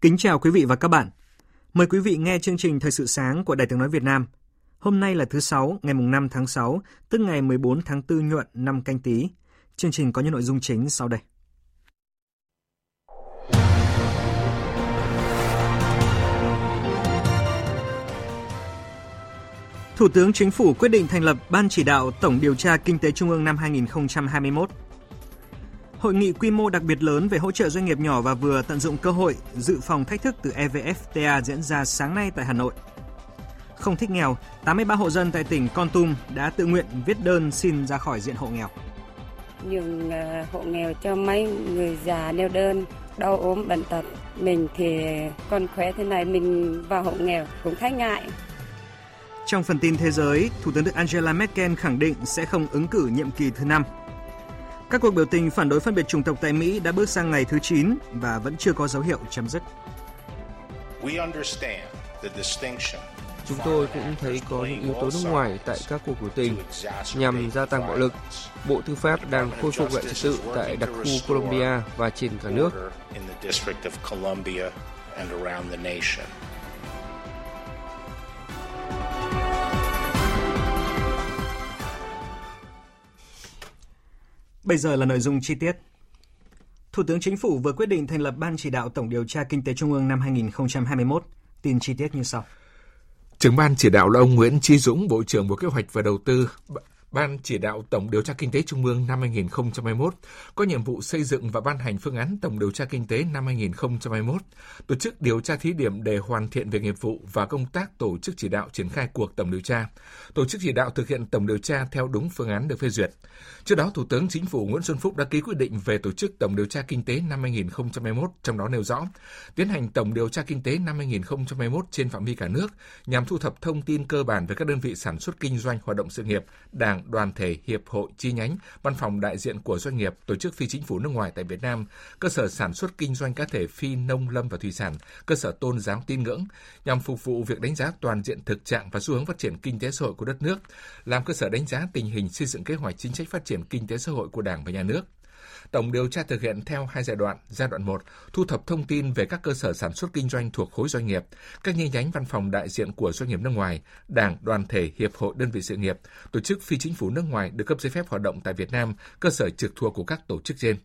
Kính chào quý vị và các bạn. Mời quý vị nghe chương trình Thời sự sáng của Đài Tiếng Nói Việt Nam. Hôm nay là thứ Sáu, ngày mùng 5 tháng 6, tức ngày 14 tháng 4 nhuận năm canh tí. Chương trình có những nội dung chính sau đây. Thủ tướng Chính phủ quyết định thành lập Ban chỉ đạo Tổng điều tra Kinh tế Trung ương năm 2021. Hội nghị quy mô đặc biệt lớn về hỗ trợ doanh nghiệp nhỏ và vừa tận dụng cơ hội dự phòng thách thức từ EVFTA diễn ra sáng nay tại Hà Nội. Không thích nghèo, 83 hộ dân tại tỉnh Con Tum đã tự nguyện viết đơn xin ra khỏi diện hộ nghèo. Nhường à, hộ nghèo cho mấy người già neo đơn, đau ốm bệnh tật. Mình thì còn khỏe thế này mình vào hộ nghèo cũng thấy ngại. Trong phần tin thế giới, Thủ tướng Đức Angela Merkel khẳng định sẽ không ứng cử nhiệm kỳ thứ năm các cuộc biểu tình phản đối phân biệt chủng tộc tại Mỹ đã bước sang ngày thứ 9 và vẫn chưa có dấu hiệu chấm dứt. Chúng tôi cũng thấy có những yếu tố nước ngoài tại các cuộc biểu tình nhằm gia tăng bạo lực. Bộ Tư pháp đang khôi phục lại trật tự tại đặc khu Colombia và trên cả nước. Bây giờ là nội dung chi tiết. Thủ tướng Chính phủ vừa quyết định thành lập Ban chỉ đạo Tổng điều tra Kinh tế Trung ương năm 2021. Tin chi tiết như sau. Trưởng ban chỉ đạo là ông Nguyễn Chi Dũng, Bộ trưởng Bộ Kế hoạch và Đầu tư, Ban chỉ đạo Tổng điều tra Kinh tế Trung ương năm 2021 có nhiệm vụ xây dựng và ban hành phương án Tổng điều tra Kinh tế năm 2021, tổ chức điều tra thí điểm để hoàn thiện về nghiệp vụ và công tác tổ chức chỉ đạo triển khai cuộc tổng điều tra, tổ chức chỉ đạo thực hiện tổng điều tra theo đúng phương án được phê duyệt. Trước đó, Thủ tướng Chính phủ Nguyễn Xuân Phúc đã ký quyết định về tổ chức tổng điều tra kinh tế năm 2021, trong đó nêu rõ tiến hành tổng điều tra kinh tế năm 2021 trên phạm vi cả nước nhằm thu thập thông tin cơ bản về các đơn vị sản xuất kinh doanh hoạt động sự nghiệp, đảng, đoàn thể, hiệp hội, chi nhánh, văn phòng đại diện của doanh nghiệp, tổ chức phi chính phủ nước ngoài tại Việt Nam, cơ sở sản xuất kinh doanh cá thể phi nông lâm và thủy sản, cơ sở tôn giáo tin ngưỡng nhằm phục vụ việc đánh giá toàn diện thực trạng và xu hướng phát triển kinh tế xã hội của đất nước, làm cơ sở đánh giá tình hình xây dựng kế hoạch chính sách phát triển kinh tế xã hội của Đảng và Nhà nước. Tổng điều tra thực hiện theo hai giai đoạn. Giai đoạn 1, thu thập thông tin về các cơ sở sản xuất kinh doanh thuộc khối doanh nghiệp, các chi nhánh văn phòng đại diện của doanh nghiệp nước ngoài, đảng, đoàn thể, hiệp hội, đơn vị sự nghiệp, tổ chức phi chính phủ nước ngoài được cấp giấy phép hoạt động tại Việt Nam, cơ sở trực thuộc của các tổ chức trên.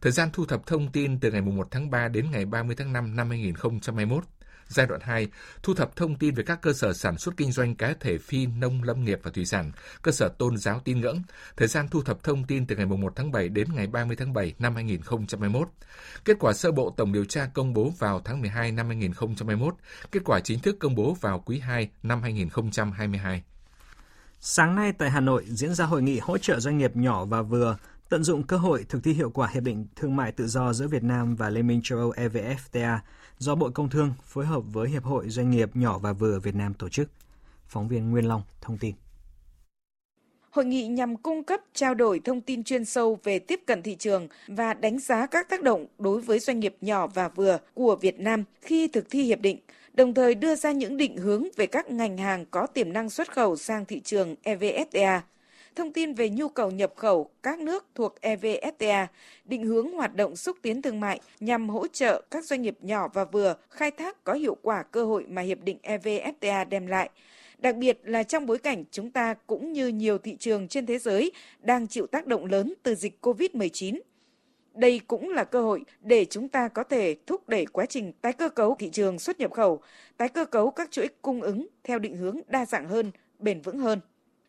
Thời gian thu thập thông tin từ ngày 1 tháng 3 đến ngày 30 tháng 5 năm 2021. Giai đoạn 2, thu thập thông tin về các cơ sở sản xuất kinh doanh cá thể phi nông lâm nghiệp và thủy sản, cơ sở tôn giáo tin ngưỡng. Thời gian thu thập thông tin từ ngày 1 tháng 7 đến ngày 30 tháng 7 năm 2021. Kết quả sơ bộ tổng điều tra công bố vào tháng 12 năm 2021. Kết quả chính thức công bố vào quý 2 năm 2022. Sáng nay tại Hà Nội diễn ra hội nghị hỗ trợ doanh nghiệp nhỏ và vừa tận dụng cơ hội thực thi hiệu quả hiệp định thương mại tự do giữa Việt Nam và Liên minh châu Âu EVFTA do Bộ Công Thương phối hợp với Hiệp hội Doanh nghiệp nhỏ và vừa Việt Nam tổ chức. Phóng viên Nguyên Long thông tin. Hội nghị nhằm cung cấp trao đổi thông tin chuyên sâu về tiếp cận thị trường và đánh giá các tác động đối với doanh nghiệp nhỏ và vừa của Việt Nam khi thực thi hiệp định, đồng thời đưa ra những định hướng về các ngành hàng có tiềm năng xuất khẩu sang thị trường EVFTA thông tin về nhu cầu nhập khẩu các nước thuộc EVFTA, định hướng hoạt động xúc tiến thương mại nhằm hỗ trợ các doanh nghiệp nhỏ và vừa khai thác có hiệu quả cơ hội mà hiệp định EVFTA đem lại. Đặc biệt là trong bối cảnh chúng ta cũng như nhiều thị trường trên thế giới đang chịu tác động lớn từ dịch COVID-19. Đây cũng là cơ hội để chúng ta có thể thúc đẩy quá trình tái cơ cấu thị trường xuất nhập khẩu, tái cơ cấu các chuỗi cung ứng theo định hướng đa dạng hơn, bền vững hơn.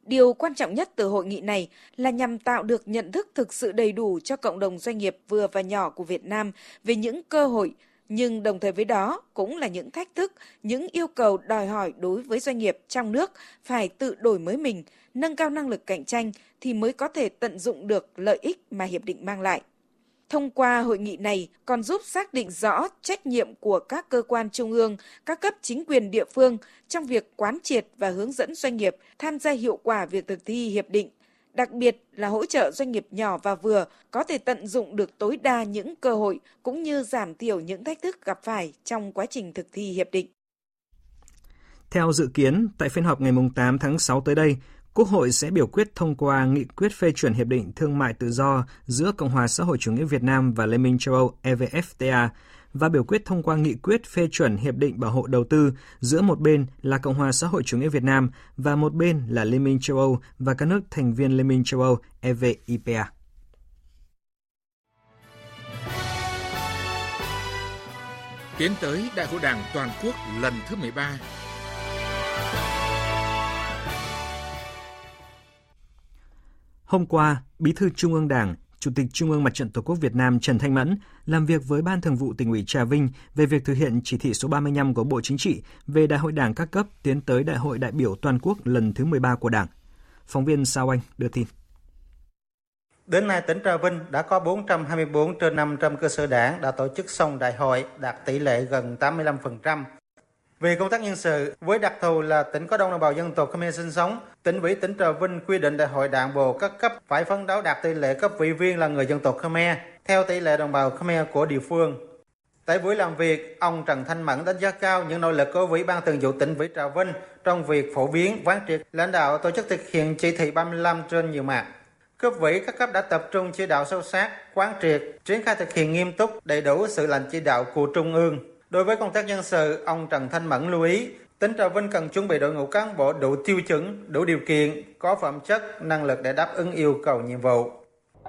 Điều quan trọng nhất từ hội nghị này là nhằm tạo được nhận thức thực sự đầy đủ cho cộng đồng doanh nghiệp vừa và nhỏ của Việt Nam về những cơ hội, nhưng đồng thời với đó cũng là những thách thức, những yêu cầu đòi hỏi đối với doanh nghiệp trong nước phải tự đổi mới mình, nâng cao năng lực cạnh tranh thì mới có thể tận dụng được lợi ích mà hiệp định mang lại. Thông qua hội nghị này còn giúp xác định rõ trách nhiệm của các cơ quan trung ương, các cấp chính quyền địa phương trong việc quán triệt và hướng dẫn doanh nghiệp tham gia hiệu quả việc thực thi hiệp định, đặc biệt là hỗ trợ doanh nghiệp nhỏ và vừa có thể tận dụng được tối đa những cơ hội cũng như giảm thiểu những thách thức gặp phải trong quá trình thực thi hiệp định. Theo dự kiến, tại phiên họp ngày 8 tháng 6 tới đây, Quốc hội sẽ biểu quyết thông qua nghị quyết phê chuẩn Hiệp định Thương mại Tự do giữa Cộng hòa xã hội chủ nghĩa Việt Nam và Liên minh châu Âu EVFTA và biểu quyết thông qua nghị quyết phê chuẩn Hiệp định Bảo hộ Đầu tư giữa một bên là Cộng hòa xã hội chủ nghĩa Việt Nam và một bên là Liên minh châu Âu và các nước thành viên Liên minh châu Âu EVIPA. Tiến tới Đại hội Đảng Toàn quốc lần thứ 13 Hôm qua, Bí thư Trung ương Đảng, Chủ tịch Trung ương Mặt trận Tổ quốc Việt Nam Trần Thanh Mẫn làm việc với Ban Thường vụ tỉnh ủy Trà Vinh về việc thực hiện chỉ thị số 35 của Bộ Chính trị về Đại hội Đảng các cấp tiến tới Đại hội đại biểu toàn quốc lần thứ 13 của Đảng. Phóng viên Sao Anh đưa tin. Đến nay, tỉnh Trà Vinh đã có 424 trên 500 cơ sở đảng đã tổ chức xong đại hội, đạt tỷ lệ gần 85%. Về công tác nhân sự, với đặc thù là tỉnh có đông đồng bào dân tộc Khmer sinh sống, tỉnh ủy tỉnh Trà Vinh quy định đại hội đảng bộ các cấp phải phấn đấu đạt tỷ lệ cấp ủy viên là người dân tộc Khmer, theo tỷ lệ đồng bào Khmer của địa phương. Tại buổi làm việc, ông Trần Thanh Mẫn đánh giá cao những nỗ lực của Ủy ban Thường vụ tỉnh ủy Trà Vinh trong việc phổ biến, quán triệt, lãnh đạo tổ chức thực hiện chỉ thị 35 trên nhiều mặt. Cấp ủy các cấp đã tập trung chỉ đạo sâu sát, quán triệt, triển khai thực hiện nghiêm túc, đầy đủ sự lãnh chỉ đạo của Trung ương, Đối với công tác nhân sự, ông Trần Thanh Mẫn lưu ý, tỉnh Trà Vinh cần chuẩn bị đội ngũ cán bộ đủ tiêu chuẩn, đủ điều kiện, có phẩm chất, năng lực để đáp ứng yêu cầu nhiệm vụ.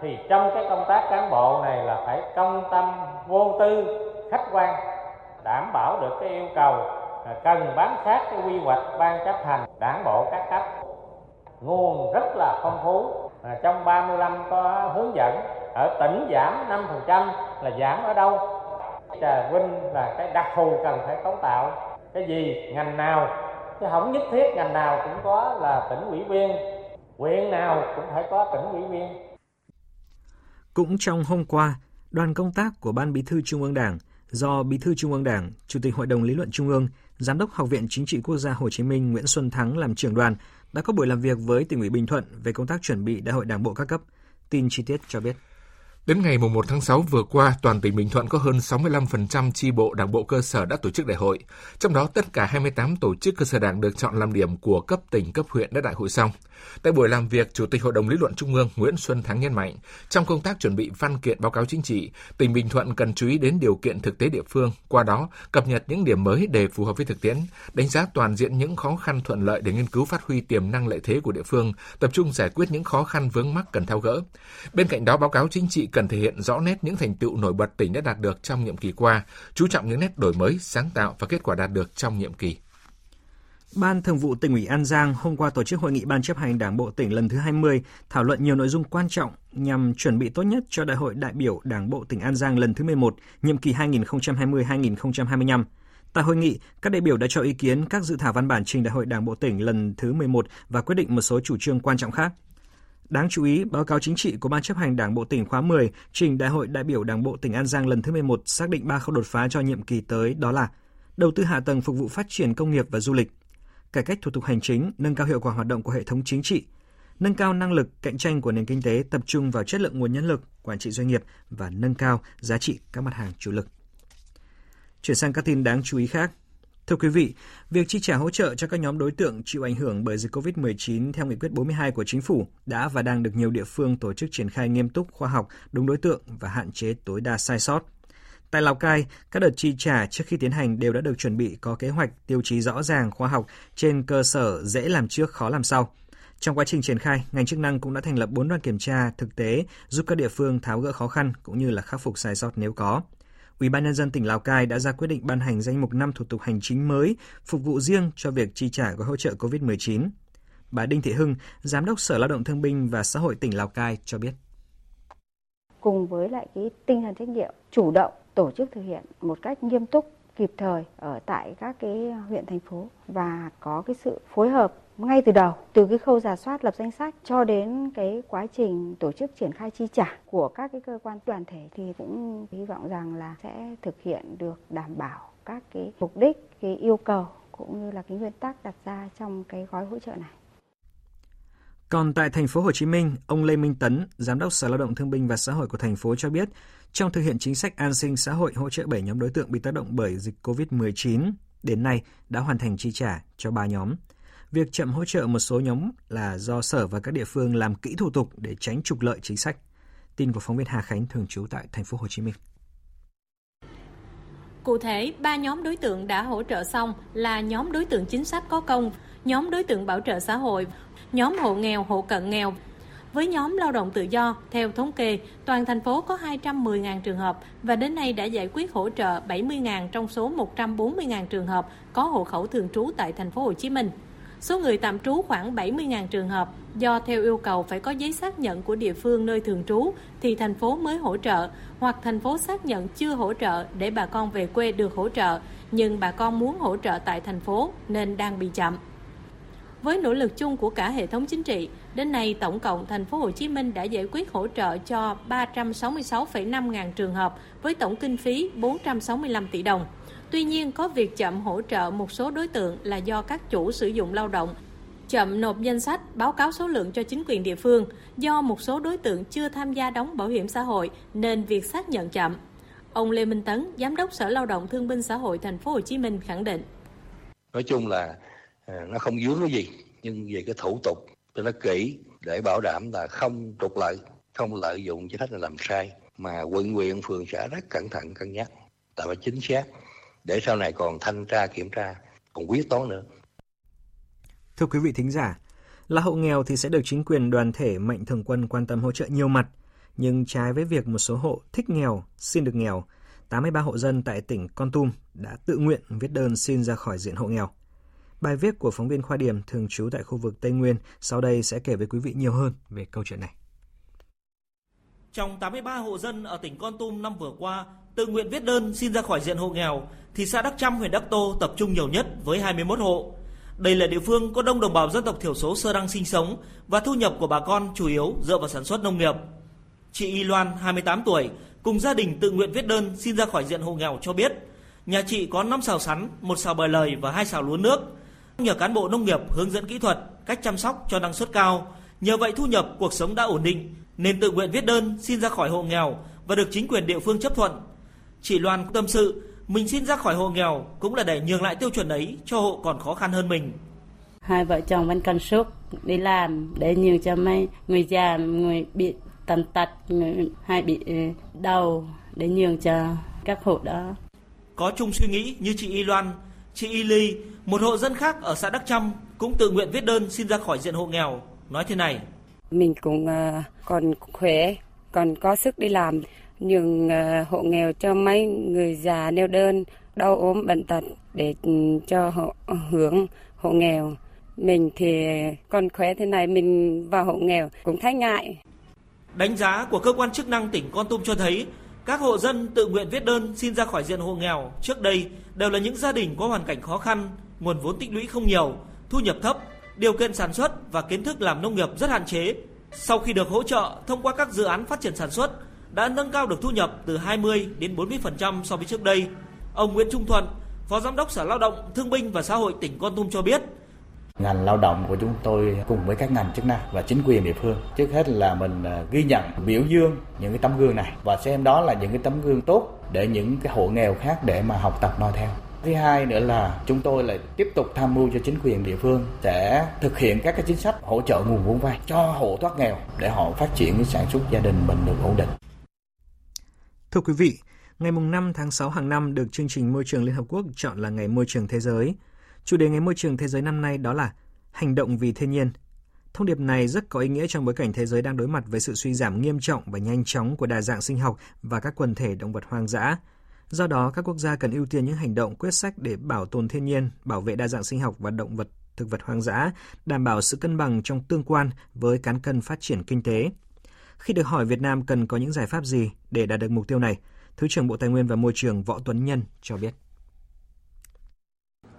Thì trong cái công tác cán bộ này là phải công tâm, vô tư, khách quan, đảm bảo được cái yêu cầu à, cần bám sát cái quy hoạch ban chấp hành đảng bộ các cấp nguồn rất là phong phú à, trong 35 có hướng dẫn ở tỉnh giảm 5% là giảm ở đâu Trà Vinh là cái đặc thù cần phải cấu tạo. Cái gì? Ngành nào? Chứ không nhất thiết ngành nào cũng có là tỉnh ủy viên. Huyện nào cũng phải có tỉnh ủy viên. Cũng trong hôm qua, đoàn công tác của ban bí thư trung ương đảng do bí thư trung ương đảng, chủ tịch hội đồng lý luận trung ương, giám đốc học viện chính trị quốc gia hồ chí minh nguyễn xuân thắng làm trưởng đoàn đã có buổi làm việc với tỉnh ủy bình thuận về công tác chuẩn bị đại hội đảng bộ các cấp. Tin chi tiết cho biết. Đến ngày 1 tháng 6 vừa qua, toàn tỉnh Bình Thuận có hơn 65% chi bộ đảng bộ cơ sở đã tổ chức đại hội. Trong đó, tất cả 28 tổ chức cơ sở đảng được chọn làm điểm của cấp tỉnh, cấp huyện đã đại hội xong. Tại buổi làm việc, Chủ tịch Hội đồng Lý luận Trung ương Nguyễn Xuân Thắng nhấn mạnh, trong công tác chuẩn bị văn kiện báo cáo chính trị, tỉnh Bình Thuận cần chú ý đến điều kiện thực tế địa phương, qua đó cập nhật những điểm mới để phù hợp với thực tiễn, đánh giá toàn diện những khó khăn thuận lợi để nghiên cứu phát huy tiềm năng lợi thế của địa phương, tập trung giải quyết những khó khăn vướng mắc cần tháo gỡ. Bên cạnh đó, báo cáo chính trị cần thể hiện rõ nét những thành tựu nổi bật tỉnh đã đạt được trong nhiệm kỳ qua, chú trọng những nét đổi mới, sáng tạo và kết quả đạt được trong nhiệm kỳ. Ban Thường vụ tỉnh ủy An Giang hôm qua tổ chức hội nghị Ban chấp hành Đảng bộ tỉnh lần thứ 20 thảo luận nhiều nội dung quan trọng nhằm chuẩn bị tốt nhất cho Đại hội đại biểu Đảng bộ tỉnh An Giang lần thứ 11, nhiệm kỳ 2020-2025. Tại hội nghị, các đại biểu đã cho ý kiến các dự thảo văn bản trình Đại hội Đảng bộ tỉnh lần thứ 11 và quyết định một số chủ trương quan trọng khác. Đáng chú ý, báo cáo chính trị của Ban chấp hành Đảng bộ tỉnh khóa 10 trình Đại hội đại biểu Đảng bộ tỉnh An Giang lần thứ 11 xác định ba khâu đột phá cho nhiệm kỳ tới đó là đầu tư hạ tầng phục vụ phát triển công nghiệp và du lịch, cải cách thủ tục hành chính, nâng cao hiệu quả hoạt động của hệ thống chính trị, nâng cao năng lực cạnh tranh của nền kinh tế tập trung vào chất lượng nguồn nhân lực, quản trị doanh nghiệp và nâng cao giá trị các mặt hàng chủ lực. Chuyển sang các tin đáng chú ý khác. Thưa quý vị, việc chi trả hỗ trợ cho các nhóm đối tượng chịu ảnh hưởng bởi dịch COVID-19 theo nghị quyết 42 của chính phủ đã và đang được nhiều địa phương tổ chức triển khai nghiêm túc, khoa học, đúng đối tượng và hạn chế tối đa sai sót. Tại Lào Cai, các đợt chi trả trước khi tiến hành đều đã được chuẩn bị có kế hoạch, tiêu chí rõ ràng, khoa học trên cơ sở dễ làm trước, khó làm sau. Trong quá trình triển khai, ngành chức năng cũng đã thành lập 4 đoàn kiểm tra thực tế giúp các địa phương tháo gỡ khó khăn cũng như là khắc phục sai sót nếu có. Ủy ban nhân dân tỉnh Lào Cai đã ra quyết định ban hành danh mục 5 thủ tục hành chính mới phục vụ riêng cho việc chi trả gói hỗ trợ COVID-19. Bà Đinh Thị Hưng, Giám đốc Sở Lao động Thương binh và Xã hội tỉnh Lào Cai cho biết. Cùng với lại cái tinh thần trách nhiệm, chủ động tổ chức thực hiện một cách nghiêm túc, kịp thời ở tại các cái huyện thành phố và có cái sự phối hợp ngay từ đầu từ cái khâu giả soát lập danh sách cho đến cái quá trình tổ chức triển khai chi trả của các cái cơ quan đoàn thể thì cũng hy vọng rằng là sẽ thực hiện được đảm bảo các cái mục đích cái yêu cầu cũng như là cái nguyên tắc đặt ra trong cái gói hỗ trợ này. Còn tại thành phố Hồ Chí Minh, ông Lê Minh Tấn, giám đốc Sở Lao động Thương binh và Xã hội của thành phố cho biết, trong thực hiện chính sách an sinh xã hội hỗ trợ 7 nhóm đối tượng bị tác động bởi dịch COVID-19, đến nay đã hoàn thành chi trả cho 3 nhóm. Việc chậm hỗ trợ một số nhóm là do Sở và các địa phương làm kỹ thủ tục để tránh trục lợi chính sách. Tin của phóng viên Hà Khánh thường trú tại thành phố Hồ Chí Minh. Cụ thể, ba nhóm đối tượng đã hỗ trợ xong là nhóm đối tượng chính sách có công, nhóm đối tượng bảo trợ xã hội, nhóm hộ nghèo, hộ cận nghèo. Với nhóm lao động tự do, theo thống kê, toàn thành phố có 210.000 trường hợp và đến nay đã giải quyết hỗ trợ 70.000 trong số 140.000 trường hợp có hộ khẩu thường trú tại thành phố Hồ Chí Minh. Số người tạm trú khoảng 70.000 trường hợp do theo yêu cầu phải có giấy xác nhận của địa phương nơi thường trú thì thành phố mới hỗ trợ hoặc thành phố xác nhận chưa hỗ trợ để bà con về quê được hỗ trợ nhưng bà con muốn hỗ trợ tại thành phố nên đang bị chậm. Với nỗ lực chung của cả hệ thống chính trị, đến nay tổng cộng thành phố Hồ Chí Minh đã giải quyết hỗ trợ cho 366,5 ngàn trường hợp với tổng kinh phí 465 tỷ đồng. Tuy nhiên, có việc chậm hỗ trợ một số đối tượng là do các chủ sử dụng lao động chậm nộp danh sách báo cáo số lượng cho chính quyền địa phương do một số đối tượng chưa tham gia đóng bảo hiểm xã hội nên việc xác nhận chậm. Ông Lê Minh Tấn, giám đốc Sở Lao động Thương binh Xã hội thành phố Hồ Chí Minh khẳng định. Nói chung là à, nó không dướng cái gì, nhưng về cái thủ tục cho nó kỹ để bảo đảm là không trục lợi, không lợi dụng chính sách là làm sai mà quận huyện phường xã rất cẩn thận cân nhắc là phải chính xác để sau này còn thanh tra kiểm tra còn quyết toán nữa Thưa quý vị thính giả, là hộ nghèo thì sẽ được chính quyền đoàn thể mạnh thường quân quan tâm hỗ trợ nhiều mặt. Nhưng trái với việc một số hộ thích nghèo, xin được nghèo, 83 hộ dân tại tỉnh Con Tum đã tự nguyện viết đơn xin ra khỏi diện hộ nghèo. Bài viết của phóng viên Khoa Điểm thường trú tại khu vực Tây Nguyên sau đây sẽ kể với quý vị nhiều hơn về câu chuyện này. Trong 83 hộ dân ở tỉnh Con Tum năm vừa qua tự nguyện viết đơn xin ra khỏi diện hộ nghèo, thì xã Đắc Trăm, huyện Đắc Tô tập trung nhiều nhất với 21 hộ. Đây là địa phương có đông đồng bào dân tộc thiểu số sơ đăng sinh sống và thu nhập của bà con chủ yếu dựa vào sản xuất nông nghiệp. Chị Y Loan, 28 tuổi, cùng gia đình tự nguyện viết đơn xin ra khỏi diện hộ nghèo cho biết, nhà chị có 5 xào sắn, một xào bời lời và hai xào lúa nước. Nhờ cán bộ nông nghiệp hướng dẫn kỹ thuật, cách chăm sóc cho năng suất cao, nhờ vậy thu nhập cuộc sống đã ổn định nên tự nguyện viết đơn xin ra khỏi hộ nghèo và được chính quyền địa phương chấp thuận. Chị Loan tâm sự mình xin ra khỏi hộ nghèo cũng là để nhường lại tiêu chuẩn ấy cho hộ còn khó khăn hơn mình. Hai vợ chồng vẫn cần sức đi làm để nhường cho mấy người già, người bị tàn tật, người hay bị ừ, đau để nhường cho các hộ đó. Có chung suy nghĩ như chị Y Loan, chị Y Ly, một hộ dân khác ở xã Đắc Trăm cũng tự nguyện viết đơn xin ra khỏi diện hộ nghèo. Nói thế này. Mình cũng uh, còn khỏe, còn có sức đi làm nhường ờ, hộ nghèo cho mấy người già neo đơn, đau ốm bệnh tật để ừ, cho họ hưởng hộ nghèo. Mình thì còn khỏe thế này mình vào hộ nghèo cũng thấy ngại. Đánh giá của cơ quan chức năng tỉnh Con Tum cho thấy các hộ dân tự nguyện viết đơn xin ra khỏi diện hộ nghèo trước đây đều là những gia đình có hoàn cảnh khó khăn, nguồn vốn tích lũy không nhiều, thu nhập thấp, điều kiện sản xuất và kiến thức làm nông nghiệp rất hạn chế. Sau khi được hỗ trợ thông qua các dự án phát triển sản xuất, đã nâng cao được thu nhập từ 20 đến 40% so với trước đây. Ông Nguyễn Trung Thuận, Phó Giám đốc Sở Lao động, Thương binh và Xã hội tỉnh Con Tum cho biết, ngành lao động của chúng tôi cùng với các ngành chức năng và chính quyền địa phương trước hết là mình à, ghi nhận biểu dương những cái tấm gương này và xem đó là những cái tấm gương tốt để những cái hộ nghèo khác để mà học tập noi theo thứ hai nữa là chúng tôi lại tiếp tục tham mưu cho chính quyền địa phương sẽ thực hiện các cái chính sách hỗ trợ nguồn vốn vay cho hộ thoát nghèo để họ phát triển cái sản xuất gia đình mình được ổn định Thưa quý vị, ngày 5 tháng 6 hàng năm được chương trình Môi trường Liên Hợp Quốc chọn là Ngày Môi trường Thế giới. Chủ đề Ngày Môi trường Thế giới năm nay đó là Hành động vì thiên nhiên. Thông điệp này rất có ý nghĩa trong bối cảnh thế giới đang đối mặt với sự suy giảm nghiêm trọng và nhanh chóng của đa dạng sinh học và các quần thể động vật hoang dã. Do đó, các quốc gia cần ưu tiên những hành động quyết sách để bảo tồn thiên nhiên, bảo vệ đa dạng sinh học và động vật thực vật hoang dã, đảm bảo sự cân bằng trong tương quan với cán cân phát triển kinh tế. Khi được hỏi Việt Nam cần có những giải pháp gì để đạt được mục tiêu này, Thứ trưởng Bộ Tài nguyên và Môi trường Võ Tuấn Nhân cho biết.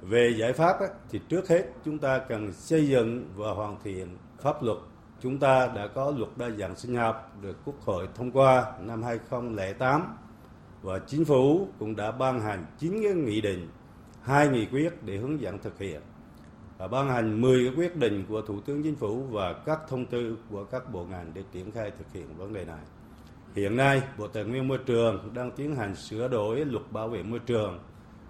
Về giải pháp thì trước hết chúng ta cần xây dựng và hoàn thiện pháp luật. Chúng ta đã có luật đa dạng sinh học được Quốc hội thông qua năm 2008 và chính phủ cũng đã ban hành 9 cái nghị định, hai nghị quyết để hướng dẫn thực hiện và ban hành 10 cái quyết định của Thủ tướng Chính phủ và các thông tư của các bộ ngành để triển khai thực hiện vấn đề này. Hiện nay, Bộ Tài nguyên Môi trường đang tiến hành sửa đổi luật bảo vệ môi trường.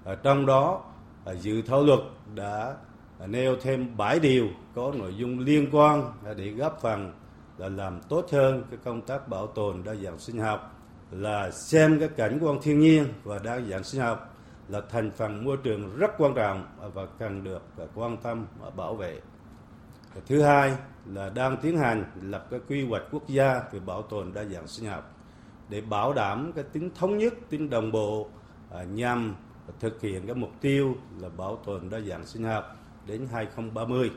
Ở trong đó, à, dự thảo luật đã nêu thêm 7 điều có nội dung liên quan để góp phần là làm tốt hơn cái công tác bảo tồn đa dạng sinh học là xem cái cảnh quan thiên nhiên và đa dạng sinh học là thành phần môi trường rất quan trọng và cần được à, quan tâm và bảo vệ. Thứ hai là đang tiến hành lập cái quy hoạch quốc gia về bảo tồn đa dạng sinh học để bảo đảm cái tính thống nhất, tính đồng bộ à, nhằm thực hiện cái mục tiêu là bảo tồn đa dạng sinh học đến 2030.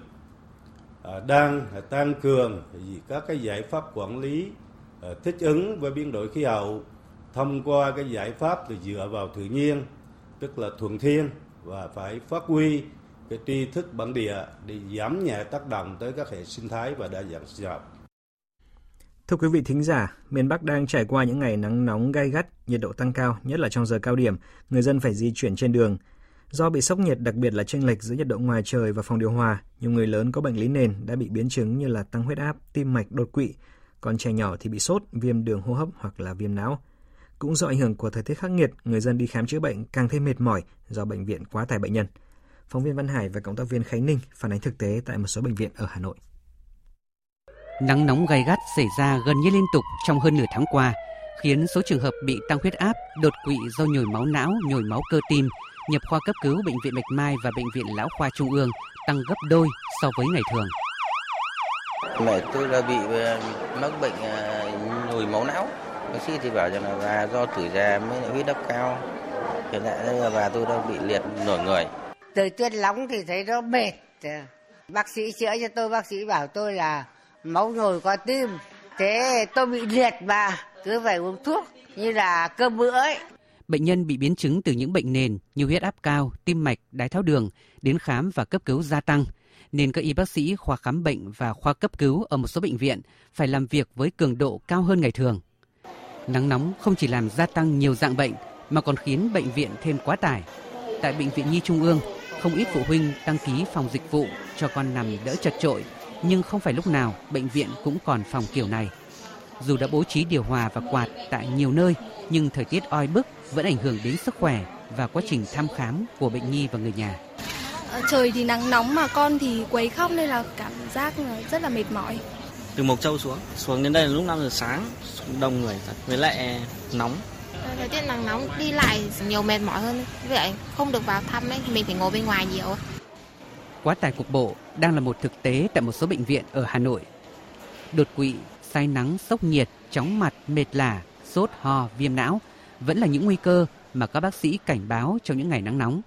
À, đang tăng cường các cái giải pháp quản lý Ờ, thích ứng với biến đổi khí hậu thông qua cái giải pháp là dựa vào tự nhiên tức là thuận thiên và phải phát huy cái tri thức bản địa để giảm nhẹ tác động tới các hệ sinh thái và đa dạng sinh học. Thưa quý vị thính giả, miền Bắc đang trải qua những ngày nắng nóng gai gắt, nhiệt độ tăng cao, nhất là trong giờ cao điểm, người dân phải di chuyển trên đường. Do bị sốc nhiệt đặc biệt là chênh lệch giữa nhiệt độ ngoài trời và phòng điều hòa, nhiều người lớn có bệnh lý nền đã bị biến chứng như là tăng huyết áp, tim mạch, đột quỵ, còn trẻ nhỏ thì bị sốt, viêm đường hô hấp hoặc là viêm não. Cũng do ảnh hưởng của thời tiết khắc nghiệt, người dân đi khám chữa bệnh càng thêm mệt mỏi do bệnh viện quá tải bệnh nhân. Phóng viên Văn Hải và cộng tác viên Khánh Ninh phản ánh thực tế tại một số bệnh viện ở Hà Nội. Nắng nóng gay gắt xảy ra gần như liên tục trong hơn nửa tháng qua, khiến số trường hợp bị tăng huyết áp, đột quỵ do nhồi máu não, nhồi máu cơ tim, nhập khoa cấp cứu bệnh viện Bạch Mai và bệnh viện Lão khoa Trung ương tăng gấp đôi so với ngày thường. Mẹ tôi là bị ờ, mắc bệnh ờ, nhồi máu não. Bác sĩ thì bảo rằng là bà do tuổi già mới lại huyết áp cao. Hiện tại đây là bà tôi đang bị liệt nổi người. Thời tiết nóng thì thấy nó mệt. Bác sĩ chữa cho tôi, bác sĩ bảo tôi là máu nhồi qua tim. Thế tôi bị liệt mà, cứ phải uống thuốc như là cơm bữa ấy. Bệnh nhân bị biến chứng từ những bệnh nền như huyết áp cao, tim mạch, đái tháo đường đến khám và cấp cứu gia tăng, nên các y bác sĩ khoa khám bệnh và khoa cấp cứu ở một số bệnh viện phải làm việc với cường độ cao hơn ngày thường. Nắng nóng không chỉ làm gia tăng nhiều dạng bệnh mà còn khiến bệnh viện thêm quá tải. Tại bệnh viện Nhi Trung ương, không ít phụ huynh đăng ký phòng dịch vụ cho con nằm đỡ chật trội nhưng không phải lúc nào bệnh viện cũng còn phòng kiểu này. Dù đã bố trí điều hòa và quạt tại nhiều nơi, nhưng thời tiết oi bức vẫn ảnh hưởng đến sức khỏe và quá trình thăm khám của bệnh nhi và người nhà. Ờ, trời thì nắng nóng mà con thì quấy khóc nên là cảm giác rất là mệt mỏi. Từ Mộc Châu xuống, xuống đến đây là lúc 5 giờ sáng, đông người thật, với lại nóng. Thời tiết nắng nóng đi lại nhiều mệt mỏi hơn, vậy không được vào thăm ấy, mình phải ngồi bên ngoài nhiều. Quá tải cục bộ đang là một thực tế tại một số bệnh viện ở Hà Nội. Đột quỵ, say nắng, sốc nhiệt, chóng mặt, mệt lả, sốt, ho, viêm não vẫn là những nguy cơ mà các bác sĩ cảnh báo trong những ngày nắng nóng.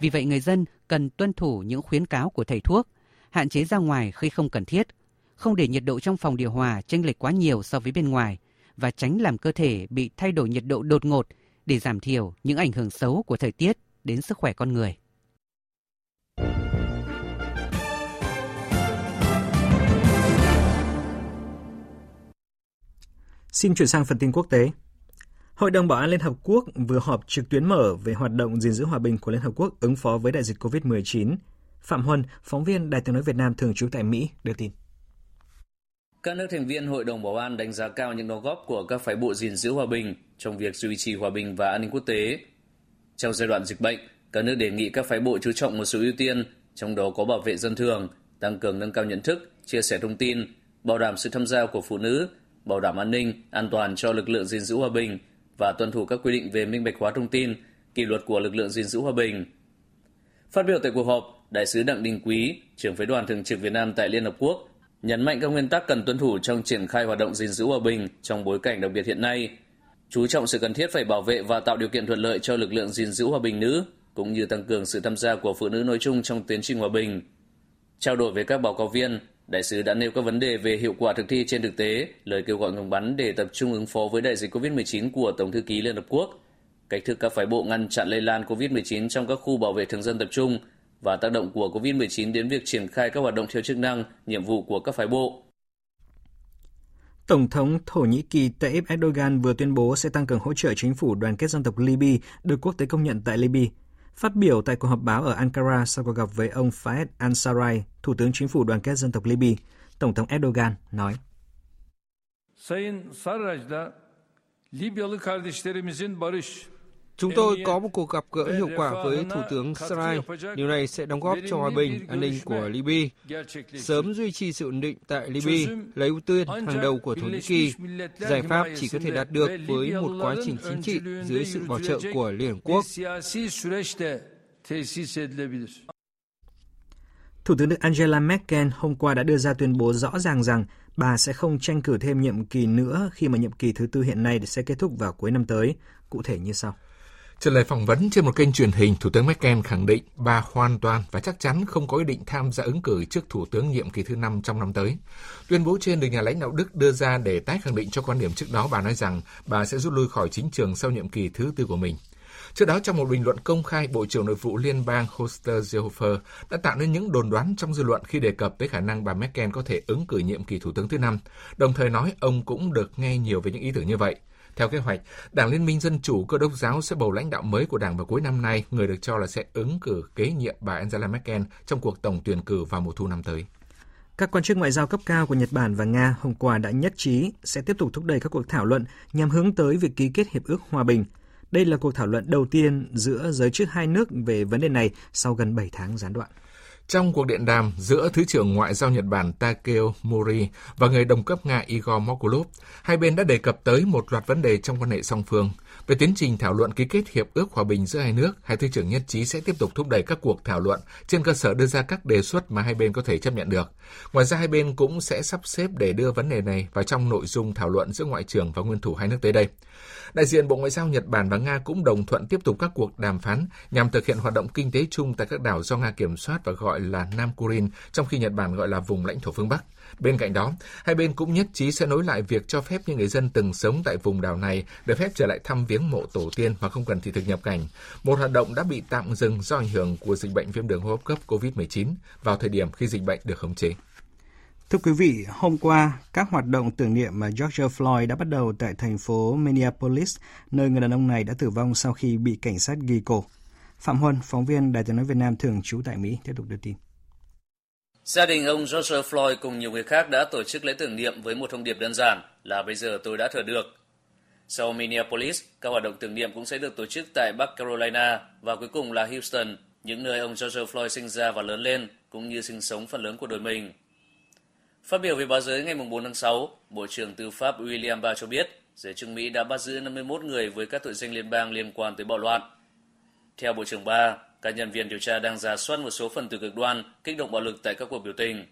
Vì vậy người dân cần tuân thủ những khuyến cáo của thầy thuốc, hạn chế ra ngoài khi không cần thiết, không để nhiệt độ trong phòng điều hòa chênh lệch quá nhiều so với bên ngoài và tránh làm cơ thể bị thay đổi nhiệt độ đột ngột để giảm thiểu những ảnh hưởng xấu của thời tiết đến sức khỏe con người. Xin chuyển sang phần tin quốc tế. Hội đồng Bảo an Liên Hợp Quốc vừa họp trực tuyến mở về hoạt động gìn giữ hòa bình của Liên Hợp Quốc ứng phó với đại dịch COVID-19. Phạm Huân, phóng viên Đài tiếng nói Việt Nam thường trú tại Mỹ, đưa tin. Các nước thành viên Hội đồng Bảo an đánh giá cao những đóng góp của các phái bộ gìn giữ hòa bình trong việc duy trì hòa bình và an ninh quốc tế. Trong giai đoạn dịch bệnh, các nước đề nghị các phái bộ chú trọng một số ưu tiên, trong đó có bảo vệ dân thường, tăng cường nâng cao nhận thức, chia sẻ thông tin, bảo đảm sự tham gia của phụ nữ, bảo đảm an ninh, an toàn cho lực lượng gìn giữ hòa bình và tuân thủ các quy định về minh bạch hóa thông tin, kỷ luật của lực lượng gìn giữ hòa bình. Phát biểu tại cuộc họp, Đại sứ Đặng Đình Quý, trưởng phái đoàn thường trực Việt Nam tại Liên Hợp Quốc, nhấn mạnh các nguyên tắc cần tuân thủ trong triển khai hoạt động gìn giữ hòa bình trong bối cảnh đặc biệt hiện nay, chú trọng sự cần thiết phải bảo vệ và tạo điều kiện thuận lợi cho lực lượng gìn giữ hòa bình nữ, cũng như tăng cường sự tham gia của phụ nữ nói chung trong tiến trình hòa bình. Trao đổi với các báo cáo viên, đại sứ đã nêu các vấn đề về hiệu quả thực thi trên thực tế, lời kêu gọi ngừng bắn để tập trung ứng phó với đại dịch COVID-19 của Tổng thư ký Liên Hợp Quốc, cách thức các phái bộ ngăn chặn lây lan COVID-19 trong các khu bảo vệ thường dân tập trung và tác động của COVID-19 đến việc triển khai các hoạt động theo chức năng, nhiệm vụ của các phái bộ. Tổng thống Thổ Nhĩ Kỳ Tayyip Erdogan vừa tuyên bố sẽ tăng cường hỗ trợ chính phủ đoàn kết dân tộc Libya được quốc tế công nhận tại Libya. Phát biểu tại cuộc họp báo ở Ankara sau cuộc gặp với ông Fayed Ansaray, Thủ tướng Chính phủ đoàn kết dân tộc Libya, Tổng thống Erdogan nói. Sayın Sarraj'da Libyalı kardeşlerimizin barış Chúng tôi có một cuộc gặp gỡ hiệu quả với Thủ tướng Sarai. Điều này sẽ đóng góp cho hòa bình, an ninh của Libya. Sớm duy trì sự ổn định tại Libya là ưu tiên hàng đầu của Thổ Nhĩ Kỳ. Giải pháp chỉ có thể đạt được với một quá trình chính trị dưới sự bảo trợ của Liên Hợp Quốc. Thủ tướng Đức Angela Merkel hôm qua đã đưa ra tuyên bố rõ ràng rằng bà sẽ không tranh cử thêm nhiệm kỳ nữa khi mà nhiệm kỳ thứ tư hiện nay sẽ kết thúc vào cuối năm tới. Cụ thể như sau. Trả lời phỏng vấn trên một kênh truyền hình, Thủ tướng Merkel khẳng định bà hoàn toàn và chắc chắn không có ý định tham gia ứng cử trước Thủ tướng nhiệm kỳ thứ năm trong năm tới. Tuyên bố trên được nhà lãnh đạo Đức đưa ra để tái khẳng định cho quan điểm trước đó bà nói rằng bà sẽ rút lui khỏi chính trường sau nhiệm kỳ thứ tư của mình. Trước đó, trong một bình luận công khai, Bộ trưởng Nội vụ Liên bang Hoster Seehofer đã tạo nên những đồn đoán trong dư luận khi đề cập tới khả năng bà Merkel có thể ứng cử nhiệm kỳ thủ tướng thứ năm, đồng thời nói ông cũng được nghe nhiều về những ý tưởng như vậy. Theo kế hoạch, Đảng Liên minh Dân chủ Cơ đốc giáo sẽ bầu lãnh đạo mới của đảng vào cuối năm nay, người được cho là sẽ ứng cử kế nhiệm bà Angela Merkel trong cuộc tổng tuyển cử vào mùa thu năm tới. Các quan chức ngoại giao cấp cao của Nhật Bản và Nga hôm qua đã nhất trí sẽ tiếp tục thúc đẩy các cuộc thảo luận nhằm hướng tới việc ký kết hiệp ước hòa bình. Đây là cuộc thảo luận đầu tiên giữa giới chức hai nước về vấn đề này sau gần 7 tháng gián đoạn. Trong cuộc điện đàm giữa Thứ trưởng Ngoại giao Nhật Bản Takeo Mori và người đồng cấp Nga Igor Mokulov, hai bên đã đề cập tới một loạt vấn đề trong quan hệ song phương. Về tiến trình thảo luận ký kết hiệp ước hòa bình giữa hai nước, hai thứ trưởng nhất trí sẽ tiếp tục thúc đẩy các cuộc thảo luận trên cơ sở đưa ra các đề xuất mà hai bên có thể chấp nhận được. Ngoài ra hai bên cũng sẽ sắp xếp để đưa vấn đề này vào trong nội dung thảo luận giữa ngoại trưởng và nguyên thủ hai nước tới đây. Đại diện Bộ Ngoại giao Nhật Bản và Nga cũng đồng thuận tiếp tục các cuộc đàm phán nhằm thực hiện hoạt động kinh tế chung tại các đảo do Nga kiểm soát và gọi là Nam Kurin, trong khi Nhật Bản gọi là vùng lãnh thổ phương Bắc. Bên cạnh đó, hai bên cũng nhất trí sẽ nối lại việc cho phép những người dân từng sống tại vùng đảo này được phép trở lại thăm viếng mộ tổ tiên mà không cần thị thực nhập cảnh. Một hoạt động đã bị tạm dừng do ảnh hưởng của dịch bệnh viêm đường hô hấp cấp COVID-19 vào thời điểm khi dịch bệnh được khống chế. Thưa quý vị, hôm qua, các hoạt động tưởng niệm George Floyd đã bắt đầu tại thành phố Minneapolis, nơi người đàn ông này đã tử vong sau khi bị cảnh sát ghi cổ. Phạm Huân, phóng viên Đài tiếng nói Việt Nam thường trú tại Mỹ, tiếp tục đưa tin. Gia đình ông George Floyd cùng nhiều người khác đã tổ chức lễ tưởng niệm với một thông điệp đơn giản là bây giờ tôi đã thở được. Sau Minneapolis, các hoạt động tưởng niệm cũng sẽ được tổ chức tại Bắc Carolina và cuối cùng là Houston, những nơi ông George Floyd sinh ra và lớn lên cũng như sinh sống phần lớn của đời mình. Phát biểu về báo giới ngày 4 tháng 6, Bộ trưởng Tư pháp William Barr cho biết giới chức Mỹ đã bắt giữ 51 người với các tội danh liên bang liên quan tới bạo loạn. Theo Bộ trưởng Barr, các nhân viên điều tra đang giả soát một số phần tử cực đoan kích động bạo lực tại các cuộc biểu tình.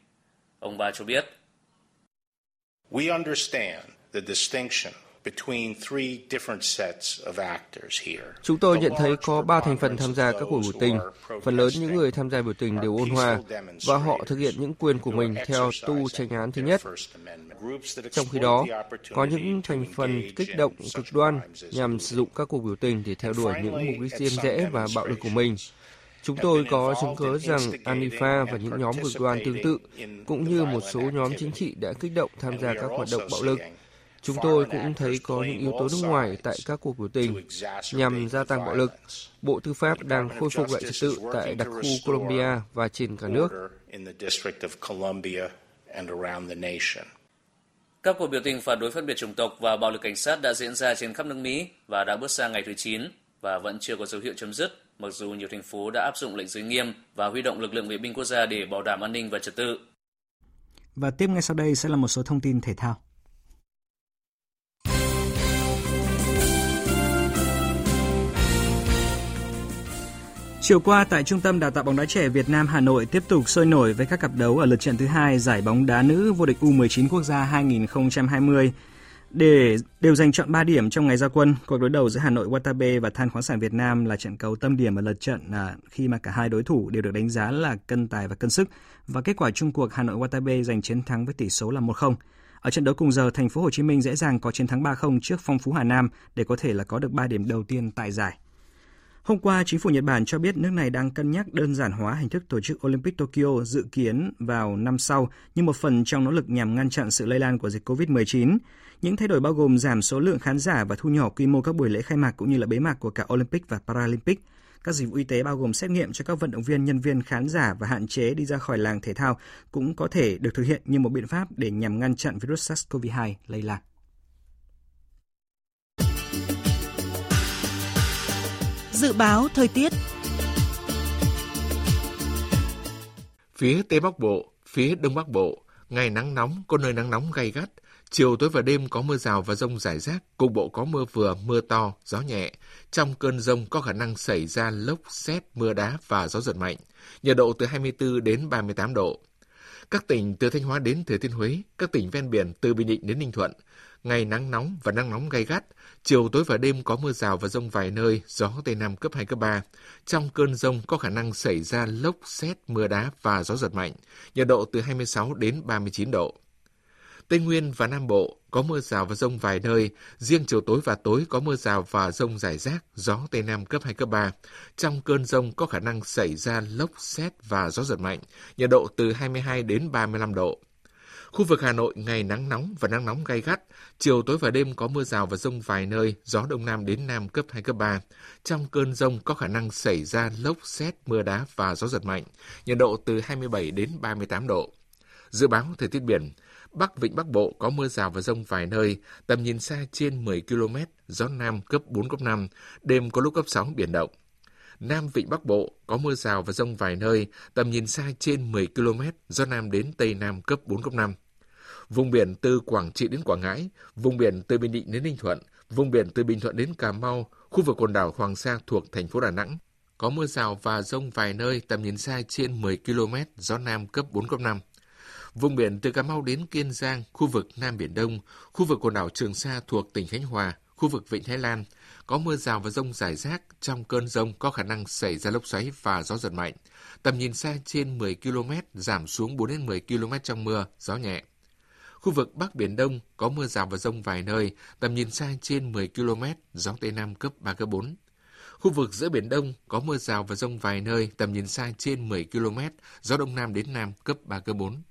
Ông Barr cho biết. We understand the distinction Chúng tôi nhận thấy có ba thành phần tham gia các cuộc biểu tình. Phần lớn những người tham gia biểu tình đều ôn hòa và họ thực hiện những quyền của mình theo tu tranh án thứ nhất. Trong khi đó, có những thành phần kích động cực đoan nhằm sử dụng các cuộc biểu tình để theo đuổi những mục đích riêng rẽ và bạo lực của mình. Chúng tôi có chứng cứ rằng Anifa và những nhóm cực đoan tương tự, cũng như một số nhóm chính trị đã kích động tham gia các hoạt động bạo lực. Chúng tôi cũng thấy có những yếu tố nước ngoài tại các cuộc biểu tình nhằm gia tăng bạo lực. Bộ Tư pháp đang khôi phục lại trật tự tại đặc khu Colombia và trên cả nước. Các cuộc biểu tình phản đối phân biệt chủng tộc và bạo lực cảnh sát đã diễn ra trên khắp nước Mỹ và đã bước sang ngày thứ 9 và vẫn chưa có dấu hiệu chấm dứt, mặc dù nhiều thành phố đã áp dụng lệnh giới nghiêm và huy động lực lượng vệ binh quốc gia để bảo đảm an ninh và trật tự. Và tiếp ngay sau đây sẽ là một số thông tin thể thao. Chiều qua tại Trung tâm Đào tạo bóng đá trẻ Việt Nam Hà Nội tiếp tục sôi nổi với các cặp đấu ở lượt trận thứ hai giải bóng đá nữ vô địch U19 quốc gia 2020. Để đều giành chọn 3 điểm trong ngày ra quân, cuộc đối đầu giữa Hà Nội Watabe và Than khoáng sản Việt Nam là trận cầu tâm điểm ở lượt trận à, khi mà cả hai đối thủ đều được đánh giá là cân tài và cân sức và kết quả chung cuộc Hà Nội Watabe giành chiến thắng với tỷ số là 1-0. Ở trận đấu cùng giờ, thành phố Hồ Chí Minh dễ dàng có chiến thắng 3-0 trước Phong Phú Hà Nam để có thể là có được 3 điểm đầu tiên tại giải. Hôm qua, chính phủ Nhật Bản cho biết nước này đang cân nhắc đơn giản hóa hình thức tổ chức Olympic Tokyo dự kiến vào năm sau như một phần trong nỗ lực nhằm ngăn chặn sự lây lan của dịch COVID-19. Những thay đổi bao gồm giảm số lượng khán giả và thu nhỏ quy mô các buổi lễ khai mạc cũng như là bế mạc của cả Olympic và Paralympic. Các dịch vụ y tế bao gồm xét nghiệm cho các vận động viên, nhân viên, khán giả và hạn chế đi ra khỏi làng thể thao cũng có thể được thực hiện như một biện pháp để nhằm ngăn chặn virus SARS-CoV-2 lây lan. Dự báo thời tiết Phía Tây Bắc Bộ, phía Đông Bắc Bộ, ngày nắng nóng, có nơi nắng nóng gay gắt, Chiều tối và đêm có mưa rào và rông rải rác, cục bộ có mưa vừa, mưa to, gió nhẹ. Trong cơn rông có khả năng xảy ra lốc, xét, mưa đá và gió giật mạnh. Nhiệt độ từ 24 đến 38 độ. Các tỉnh từ Thanh Hóa đến Thừa Thiên Huế, các tỉnh ven biển từ Bình Định đến Ninh Thuận, ngày nắng nóng và nắng nóng gay gắt, chiều tối và đêm có mưa rào và rông vài nơi, gió Tây Nam cấp 2, cấp 3. Trong cơn rông có khả năng xảy ra lốc, xét, mưa đá và gió giật mạnh, nhiệt độ từ 26 đến 39 độ. Tây Nguyên và Nam Bộ có mưa rào và rông vài nơi, riêng chiều tối và tối có mưa rào và rông rải rác, gió Tây Nam cấp 2, cấp 3. Trong cơn rông có khả năng xảy ra lốc, xét và gió giật mạnh, nhiệt độ từ 22 đến 35 độ. Khu vực Hà Nội ngày nắng nóng và nắng nóng gay gắt, chiều tối và đêm có mưa rào và rông vài nơi, gió đông nam đến nam cấp 2, cấp 3. Trong cơn rông có khả năng xảy ra lốc, xét, mưa đá và gió giật mạnh, nhiệt độ từ 27 đến 38 độ. Dự báo thời tiết biển, Bắc Vịnh Bắc Bộ có mưa rào và rông vài nơi, tầm nhìn xa trên 10 km, gió Nam cấp 4, cấp 5, đêm có lúc cấp 6, biển động. Nam Vịnh Bắc Bộ có mưa rào và rông vài nơi, tầm nhìn xa trên 10 km, gió Nam đến Tây Nam cấp 4, cấp 5. Vùng biển từ Quảng Trị đến Quảng Ngãi, vùng biển từ Bình Định đến Ninh Thuận, vùng biển từ Bình Thuận đến Cà Mau, khu vực quần đảo Hoàng Sa thuộc thành phố Đà Nẵng. Có mưa rào và rông vài nơi, tầm nhìn xa trên 10 km, gió Nam cấp 4, cấp 5. Vùng biển từ Cà Mau đến Kiên Giang, khu vực Nam Biển Đông, khu vực quần đảo Trường Sa thuộc tỉnh Khánh Hòa, khu vực Vịnh Thái Lan, có mưa rào và rông rải rác. Trong cơn rông có khả năng xảy ra lốc xoáy và gió giật mạnh. Tầm nhìn xa trên 10 km, giảm xuống 4 đến 10 km trong mưa, gió nhẹ. Khu vực Bắc Biển Đông có mưa rào và rông vài nơi, tầm nhìn xa trên 10 km, gió Tây Nam cấp 3, cấp 4. Khu vực giữa Biển Đông có mưa rào và rông vài nơi, tầm nhìn xa trên 10 km, gió Đông Nam đến Nam cấp 3, cấp 4.